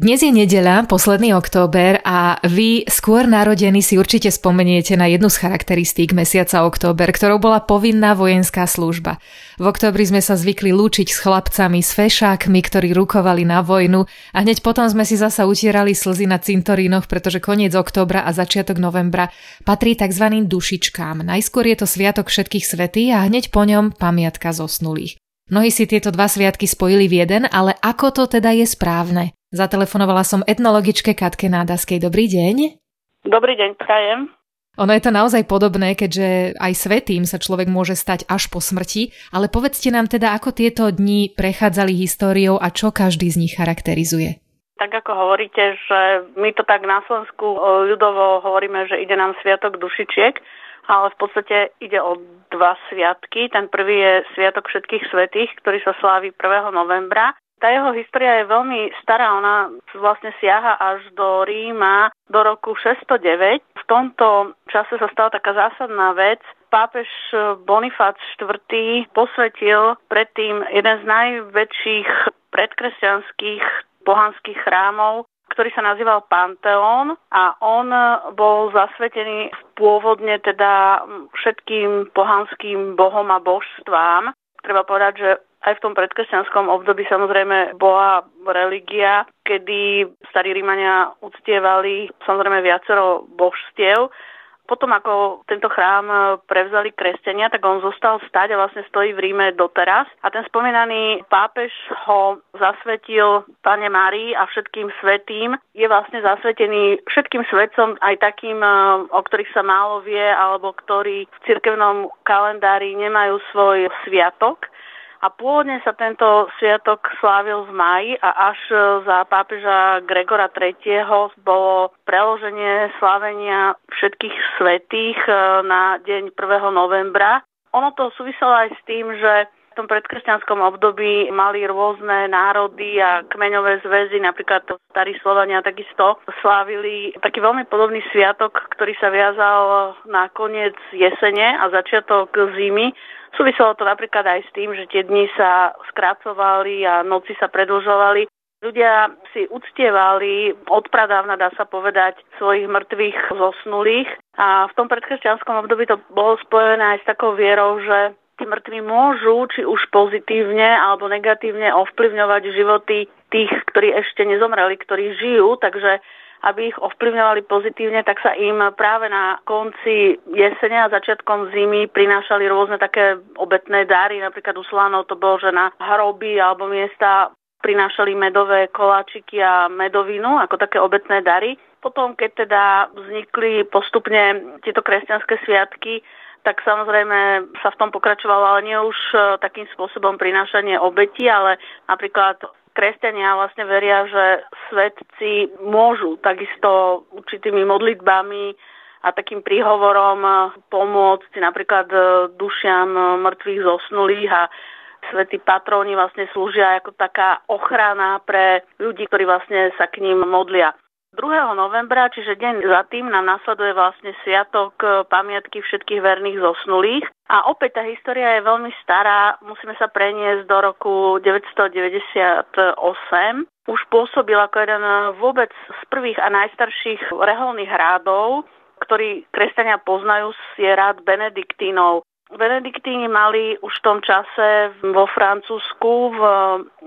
Dnes je nedeľa, posledný október a vy skôr narodení si určite spomeniete na jednu z charakteristík mesiaca október, ktorou bola povinná vojenská služba. V októbri sme sa zvykli lúčiť s chlapcami, s fešákmi, ktorí rukovali na vojnu a hneď potom sme si zasa utierali slzy na cintorínoch, pretože koniec októbra a začiatok novembra patrí tzv. dušičkám. Najskôr je to sviatok všetkých svetí a hneď po ňom pamiatka zosnulých. Mnohí si tieto dva sviatky spojili v jeden, ale ako to teda je správne? Zatelefonovala som etnologičke Katke Nádaskej. Dobrý deň. Dobrý deň, prajem. Ono je to naozaj podobné, keďže aj svetým sa človek môže stať až po smrti, ale povedzte nám teda, ako tieto dni prechádzali históriou a čo každý z nich charakterizuje. Tak ako hovoríte, že my to tak na Slovensku ľudovo hovoríme, že ide nám Sviatok dušičiek, ale v podstate ide o dva sviatky. Ten prvý je Sviatok všetkých svetých, ktorý sa slávi 1. novembra tá jeho história je veľmi stará, ona vlastne siaha až do Ríma do roku 609. V tomto čase sa stala taká zásadná vec. Pápež Bonifác IV. posvetil predtým jeden z najväčších predkresťanských pohanských chrámov, ktorý sa nazýval Panteón a on bol zasvetený pôvodne teda všetkým pohanským bohom a božstvám. Treba povedať, že aj v tom predkresťanskom období samozrejme bola religia, kedy starí Rímania uctievali samozrejme viacero božstiev. Potom ako tento chrám prevzali kresťania, tak on zostal stať a vlastne stojí v Ríme doteraz. A ten spomínaný pápež ho zasvetil Pane Márii a všetkým svetým. Je vlastne zasvetený všetkým svetcom, aj takým, o ktorých sa málo vie, alebo ktorí v cirkevnom kalendári nemajú svoj sviatok a pôvodne sa tento sviatok slávil v maji a až za pápeža Gregora III. bolo preloženie slávenia všetkých svetých e, na deň 1. novembra. Ono to súviselo aj s tým, že v tom predkresťanskom období mali rôzne národy a kmeňové zväzy, napríklad starí Slovania takisto slávili taký veľmi podobný sviatok, ktorý sa viazal na koniec jesene a začiatok zimy Súviselo to napríklad aj s tým, že tie dni sa skracovali a noci sa predlžovali. Ľudia si uctievali odpradávna, dá sa povedať, svojich mŕtvych zosnulých a v tom predkresťanskom období to bolo spojené aj s takou vierou, že tí mŕtvi môžu, či už pozitívne alebo negatívne ovplyvňovať životy tých, ktorí ešte nezomreli, ktorí žijú, takže aby ich ovplyvňovali pozitívne, tak sa im práve na konci jesene a začiatkom zimy prinášali rôzne také obetné dary. Napríklad u Slánov to bolo, že na hroby alebo miesta prinášali medové koláčiky a medovinu ako také obetné dary. Potom, keď teda vznikli postupne tieto kresťanské sviatky, tak samozrejme sa v tom pokračovalo, ale nie už takým spôsobom prinášanie obeti, ale napríklad kresťania vlastne veria, že svetci môžu takisto určitými modlitbami a takým príhovorom pomôcť napríklad dušiam mŕtvych zosnulých a svätí patróni vlastne slúžia ako taká ochrana pre ľudí, ktorí vlastne sa k ním modlia. 2. novembra, čiže deň za tým, nám nasleduje vlastne sviatok e, pamiatky všetkých verných zosnulých. A opäť tá história je veľmi stará, musíme sa preniesť do roku 998. Už pôsobil ako jeden vôbec z prvých a najstarších reholných rádov, ktorý kresťania poznajú, je rád Benediktínov. Benediktíni mali už v tom čase vo Francúzsku v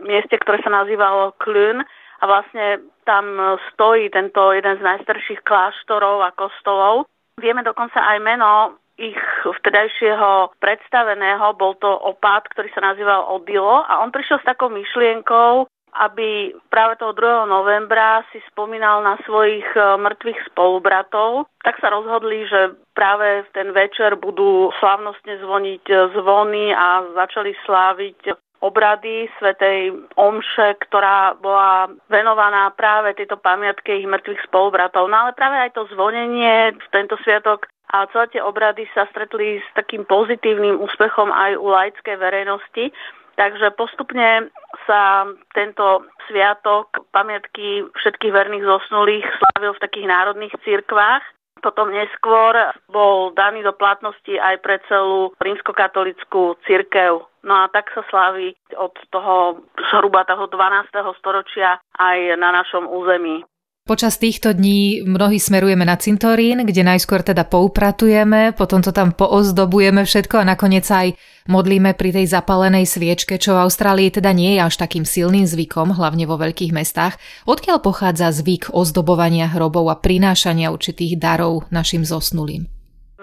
mieste, ktoré sa nazývalo Clun, a vlastne tam stojí tento jeden z najstarších kláštorov a kostolov. Vieme dokonca aj meno ich vtedajšieho predstaveného, bol to opát, ktorý sa nazýval Odilo a on prišiel s takou myšlienkou, aby práve toho 2. novembra si spomínal na svojich e, mŕtvych spolubratov, tak sa rozhodli, že práve v ten večer budú slávnostne zvoniť zvony a začali sláviť obrady svätej Omše, ktorá bola venovaná práve tejto pamiatke ich mŕtvych spolubratov. No ale práve aj to zvonenie v tento sviatok a celé tie obrady sa stretli s takým pozitívnym úspechom aj u laickej verejnosti. Takže postupne sa tento sviatok pamiatky všetkých verných zosnulých slávil v takých národných cirkvách. Potom neskôr bol daný do platnosti aj pre celú rímskokatolickú cirkev. No a tak sa slávi od toho zhruba toho 12. storočia aj na našom území. Počas týchto dní mnohí smerujeme na cintorín, kde najskôr teda poupratujeme, potom to tam poozdobujeme všetko a nakoniec aj modlíme pri tej zapalenej sviečke, čo v Austrálii teda nie je až takým silným zvykom, hlavne vo veľkých mestách. Odkiaľ pochádza zvyk ozdobovania hrobov a prinášania určitých darov našim zosnulým?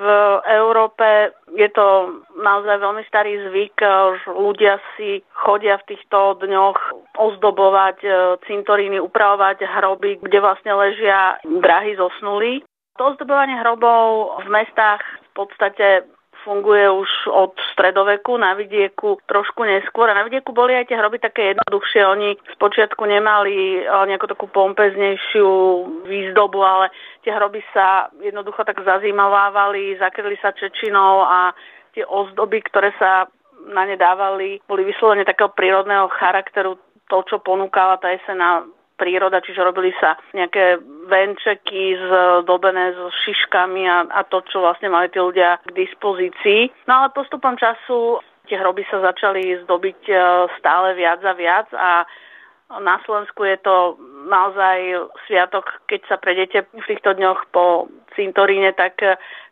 V Európe je to naozaj veľmi starý zvyk, že ľudia si chodia v týchto dňoch ozdobovať e, cintoríny, upravovať hroby, kde vlastne ležia drahy zosnulí. To ozdobovanie hrobov v mestách v podstate funguje už od stredoveku, na vidieku trošku neskôr. A na vidieku boli aj tie hroby také jednoduchšie. Oni spočiatku nemali eh, nejakú takú pompeznejšiu výzdobu, ale tie hroby sa jednoducho tak zazimovávali, zakryli sa čečinou a tie ozdoby, ktoré sa na ne dávali, boli vyslovene takého prírodného charakteru, to, čo ponúkala tá jesená príroda, čiže robili sa nejaké venčeky zdobené so šiškami a, a to, čo vlastne mali tí ľudia k dispozícii. No ale postupom času tie hroby sa začali zdobiť e, stále viac a viac a na Slovensku je to naozaj sviatok, keď sa prejdete v týchto dňoch po cintoríne, tak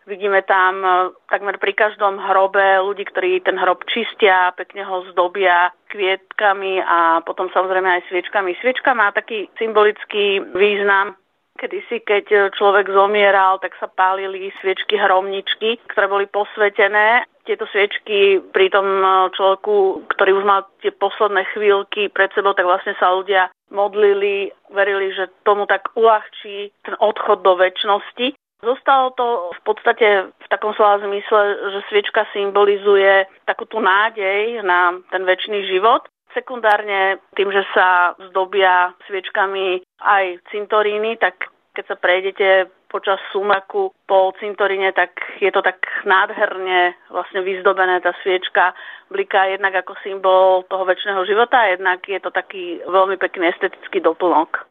Vidíme tam e, takmer pri každom hrobe ľudí, ktorí ten hrob čistia, pekne ho zdobia kvietkami a potom samozrejme aj sviečkami. Sviečka má taký symbolický význam. Kedysi, keď človek zomieral, tak sa pálili sviečky hromničky, ktoré boli posvetené. Tieto sviečky pri tom e, človeku, ktorý už mal tie posledné chvíľky pred sebou, tak vlastne sa ľudia modlili, verili, že tomu tak uľahčí ten odchod do väčšnosti. Zostalo to v podstate v takom slova zmysle, že sviečka symbolizuje takú tú nádej na ten väčší život. Sekundárne tým, že sa zdobia sviečkami aj cintoríny, tak keď sa prejdete počas sumaku po cintoríne, tak je to tak nádherne vlastne vyzdobené tá sviečka, bliká jednak ako symbol toho väčšného života, jednak je to taký veľmi pekný estetický doplnok.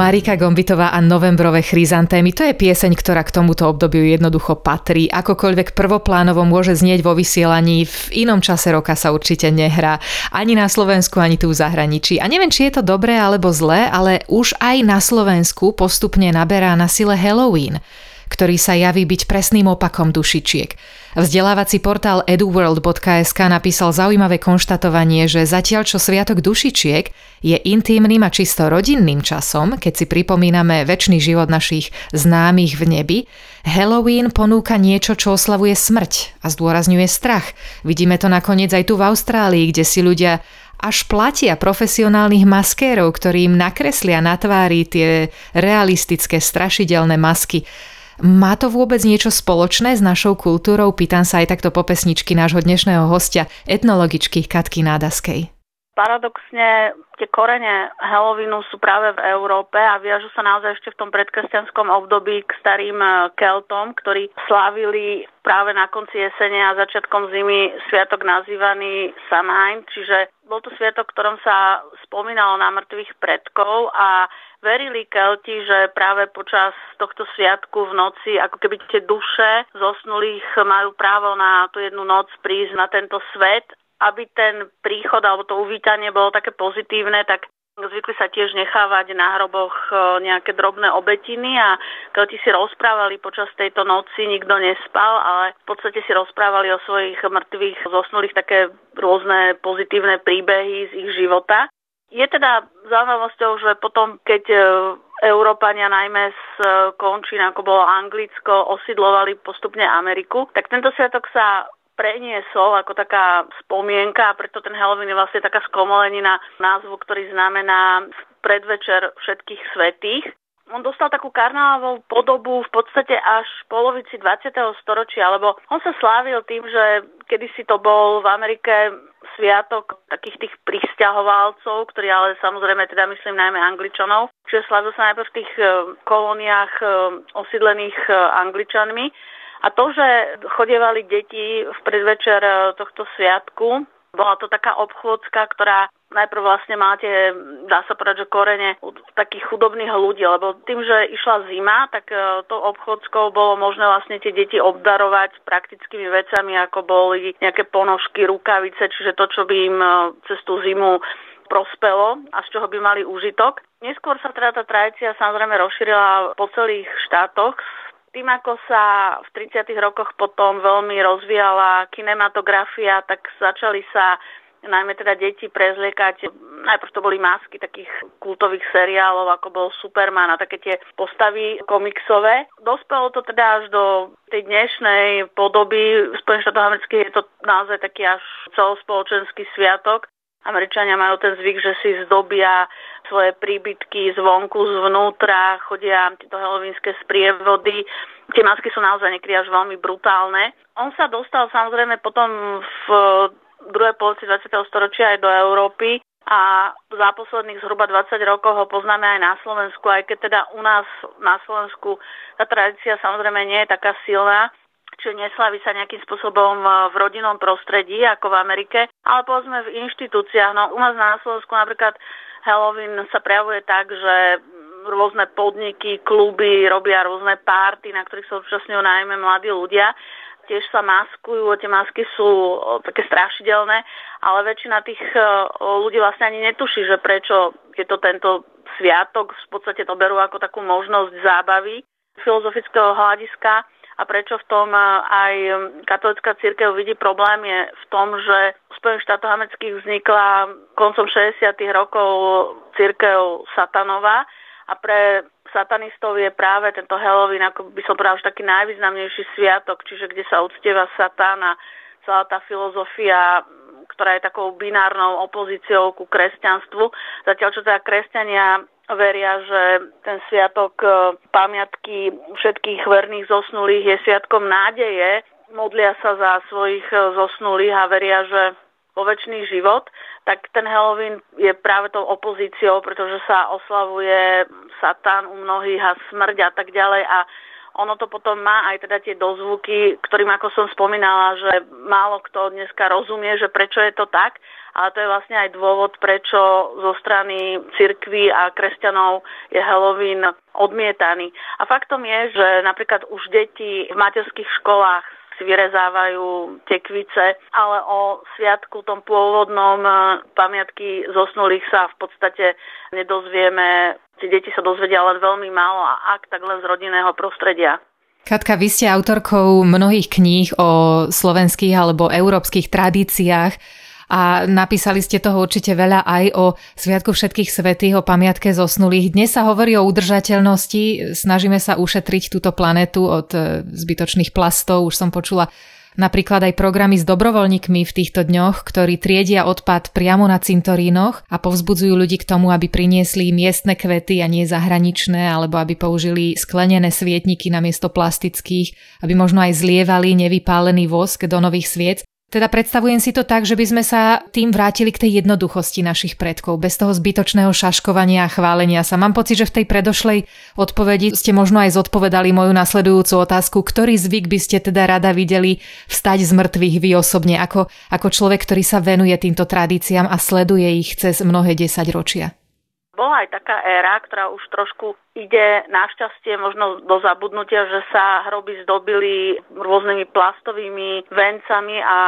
Marika Gombitová a novembrové chryzantémy, to je pieseň, ktorá k tomuto obdobiu jednoducho patrí. Akokoľvek prvoplánovo môže znieť vo vysielaní, v inom čase roka sa určite nehrá. Ani na Slovensku, ani tu v zahraničí. A neviem, či je to dobré alebo zlé, ale už aj na Slovensku postupne naberá na sile Halloween ktorý sa javí byť presným opakom dušičiek. Vzdelávací portál eduworld.sk napísal zaujímavé konštatovanie, že zatiaľ čo Sviatok dušičiek je intímnym a čisto rodinným časom, keď si pripomíname väčší život našich známych v nebi, Halloween ponúka niečo, čo oslavuje smrť a zdôrazňuje strach. Vidíme to nakoniec aj tu v Austrálii, kde si ľudia až platia profesionálnych maskérov, ktorí im nakreslia na tvári tie realistické strašidelné masky. Má to vôbec niečo spoločné s našou kultúrou? Pýtam sa aj takto po pesničky nášho dnešného hostia, etnologičky Katky Nádaskej. Paradoxne tie korene Halloweenu sú práve v Európe a viažu sa naozaj ešte v tom predkresťanskom období k starým e, Keltom, ktorí slávili práve na konci jesene a začiatkom zimy sviatok nazývaný Samhain, čiže bol to sviatok, ktorom sa spomínalo na mŕtvych predkov a verili Kelti, že práve počas tohto sviatku v noci, ako keby tie duše zosnulých majú právo na tú jednu noc prísť na tento svet, aby ten príchod alebo to uvítanie bolo také pozitívne, tak zvykli sa tiež nechávať na hroboch e, nejaké drobné obetiny a Kelti si rozprávali počas tejto noci, nikto nespal, ale v podstate si rozprávali o svojich mŕtvych zosnulých také rôzne pozitívne príbehy z ich života. Je teda zaujímavosťou, že potom, keď e, Európania najmä z e, končín, ako bolo Anglicko, osidlovali postupne Ameriku, tak tento sviatok sa preniesol ako taká spomienka a preto ten Halloween je vlastne taká skomolenina názvu, ktorý znamená predvečer všetkých svetých on dostal takú karnálovú podobu v podstate až v polovici 20. storočia, lebo on sa slávil tým, že kedysi to bol v Amerike sviatok takých tých pristahovalcov, ktorí ale samozrejme teda myslím najmä Angličanov. Čiže slávil sa najprv v tých e, kolóniách e, osídlených e, Angličanmi. A to, že chodievali deti v predvečer tohto sviatku Bola to taká obchôdzka, ktorá najprv vlastne máte, dá sa povedať, že korene takých chudobných ľudí, lebo tým, že išla zima, tak e, to obchodskou bolo možné vlastne tie deti obdarovať praktickými vecami, ako boli nejaké ponožky, rukavice, čiže to, čo by im e, cez tú zimu prospelo a z čoho by mali úžitok. Neskôr sa teda tá tradícia samozrejme rozšírila po celých štátoch tým, ako sa v 30. rokoch potom veľmi rozvíjala kinematografia, tak začali sa najmä teda deti prezliekať. Najprv to boli masky takých kultových seriálov, ako bol Superman a také tie postavy komiksové. Dospelo to teda až do tej dnešnej podoby. V Spojených štátoch amerických je to naozaj taký až celospoločenský sviatok. Američania majú ten zvyk, že si zdobia svoje príbytky zvonku, zvnútra, chodia tieto helovínske sprievody. Tie masky sú naozaj niekedy až veľmi brutálne. On sa dostal samozrejme potom v druhej polovici 20. storočia aj do Európy a za posledných zhruba 20 rokov ho poznáme aj na Slovensku, aj keď teda u nás na Slovensku tá tradícia samozrejme nie je taká silná, čiže neslaví sa nejakým spôsobom v rodinnom prostredí ako v Amerike, ale povedzme v inštitúciách. No u nás na Slovensku napríklad Halloween sa prejavuje tak, že rôzne podniky, kluby robia rôzne párty, na ktorých sa účastňujú najmä mladí ľudia tiež sa maskujú, tie masky sú také strašidelné, ale väčšina tých ľudí vlastne ani netuší, že prečo je to tento sviatok, v podstate to berú ako takú možnosť zábavy filozofického hľadiska a prečo v tom aj katolická církev vidí problém je v tom, že v Spojených štátoch amerických vznikla koncom 60. rokov církev Satanova a pre satanistov je práve tento Halloween, ako by som povedal, už taký najvýznamnejší sviatok, čiže kde sa uctieva Satan a celá tá filozofia ktorá je takou binárnou opozíciou ku kresťanstvu. Zatiaľ, čo teda kresťania veria, že ten sviatok e, pamiatky všetkých verných zosnulých je sviatkom nádeje, modlia sa za svojich e, zosnulých a veria, že po väčší život, tak ten Halloween je práve tou opozíciou, pretože sa oslavuje Satan u mnohých a smrť a tak ďalej a ono to potom má aj teda tie dozvuky, ktorým ako som spomínala, že málo kto dneska rozumie, že prečo je to tak, ale to je vlastne aj dôvod, prečo zo strany cirkvy a kresťanov je Halloween odmietaný. A faktom je, že napríklad už deti v materských školách si vyrezávajú tekvice, ale o sviatku tom pôvodnom e, pamiatky zosnulých sa v podstate nedozvieme. Tie deti sa dozvedia len veľmi málo a ak, tak len z rodinného prostredia. Katka, vy ste autorkou mnohých kníh o slovenských alebo európskych tradíciách a napísali ste toho určite veľa aj o Sviatku všetkých svetých, o pamiatke zosnulých. Dnes sa hovorí o udržateľnosti, snažíme sa ušetriť túto planetu od e, zbytočných plastov, už som počula Napríklad aj programy s dobrovoľníkmi v týchto dňoch, ktorí triedia odpad priamo na cintorínoch a povzbudzujú ľudí k tomu, aby priniesli miestne kvety a nie zahraničné, alebo aby použili sklenené svietniky namiesto plastických, aby možno aj zlievali nevypálený vosk do nových sviec. Teda predstavujem si to tak, že by sme sa tým vrátili k tej jednoduchosti našich predkov, bez toho zbytočného šaškovania a chválenia sa. Mám pocit, že v tej predošlej odpovedi ste možno aj zodpovedali moju nasledujúcu otázku, ktorý zvyk by ste teda rada videli vstať z mŕtvych? Vy osobne, ako, ako človek, ktorý sa venuje týmto tradíciám a sleduje ich cez mnohé desať ročia bola aj taká éra, ktorá už trošku ide našťastie možno do zabudnutia, že sa hroby zdobili rôznymi plastovými vencami a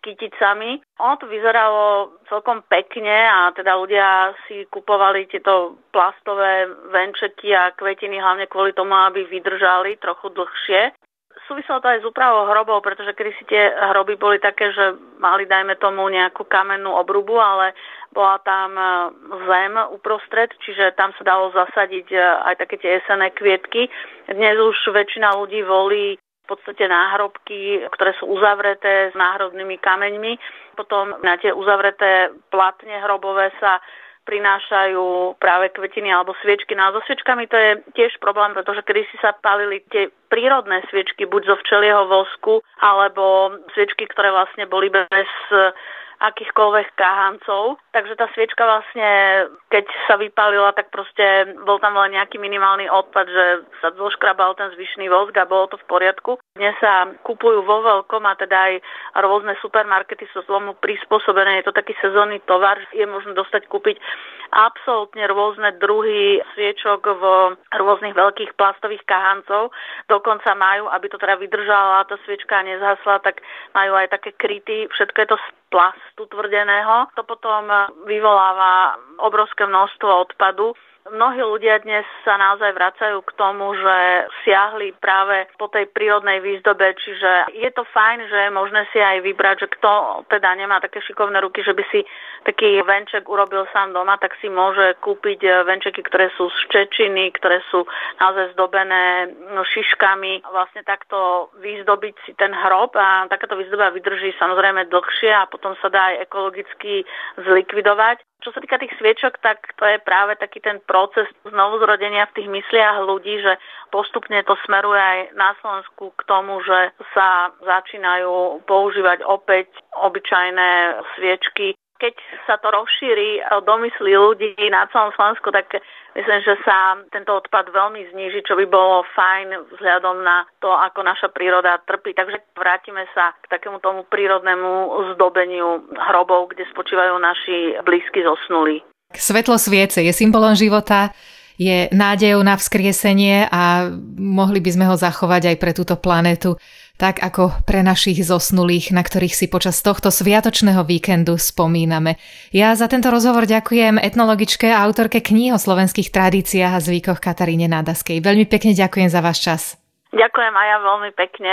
kyticami. Ono to vyzeralo celkom pekne a teda ľudia si kupovali tieto plastové venčeky a kvetiny hlavne kvôli tomu, aby vydržali trochu dlhšie súviselo to aj s úpravou hrobov, pretože kedy si tie hroby boli také, že mali, dajme tomu, nejakú kamennú obrubu, ale bola tam e, zem uprostred, čiže tam sa dalo zasadiť e, aj také tie jesené kvietky. Dnes už väčšina ľudí volí v podstate náhrobky, ktoré sú uzavreté s náhrobnými kameňmi. Potom na tie uzavreté platne hrobové sa prinášajú práve kvetiny alebo sviečky. No a so sviečkami to je tiež problém, pretože kedy si sa palili tie prírodné sviečky, buď zo včelieho vosku, alebo sviečky, ktoré vlastne boli bez akýchkoľvek kahancov. Takže tá sviečka vlastne, keď sa vypálila, tak proste bol tam len nejaký minimálny odpad, že sa zoškrabal ten zvyšný vosk a bolo to v poriadku. Dnes sa kupujú vo veľkom a teda aj rôzne supermarkety sú tomu prispôsobené. Je to taký sezónny tovar, je možné dostať kúpiť absolútne rôzne druhy sviečok v rôznych veľkých plastových kahancov. Dokonca majú, aby to teda vydržala tá sviečka a nezhasla, tak majú aj také kryty. Všetko je to z plastu tvrdeného. To potom vyvoláva obrovské množstvo odpadu Mnohí ľudia dnes sa naozaj vracajú k tomu, že siahli práve po tej prírodnej výzdobe, čiže je to fajn, že je možné si aj vybrať, že kto teda nemá také šikovné ruky, že by si taký venček urobil sám doma, tak si môže kúpiť venčeky, ktoré sú z čečiny, ktoré sú naozaj zdobené no, šiškami. Vlastne takto vyzdobiť si ten hrob a takáto výzdoba vydrží samozrejme dlhšie a potom sa dá aj ekologicky zlikvidovať. Čo sa týka tých sviečok, tak to je práve taký ten proces znovu zrodenia v tých mysliach ľudí, že postupne to smeruje aj na Slovensku k tomu, že sa začínajú používať opäť obyčajné sviečky keď sa to rozšíri do mysli ľudí na celom Slovensku, tak myslím, že sa tento odpad veľmi zníži, čo by bolo fajn vzhľadom na to, ako naša príroda trpí. Takže vrátime sa k takému tomu prírodnému zdobeniu hrobov, kde spočívajú naši blízky zosnulí. Svetlo sviece je symbolom života je nádejou na vzkriesenie a mohli by sme ho zachovať aj pre túto planetu, tak ako pre našich zosnulých, na ktorých si počas tohto sviatočného víkendu spomíname. Ja za tento rozhovor ďakujem etnologičke a autorke kníh o slovenských tradíciách a zvykoch Kataríne Nádaskej. Veľmi pekne ďakujem za váš čas. Ďakujem aj ja veľmi pekne.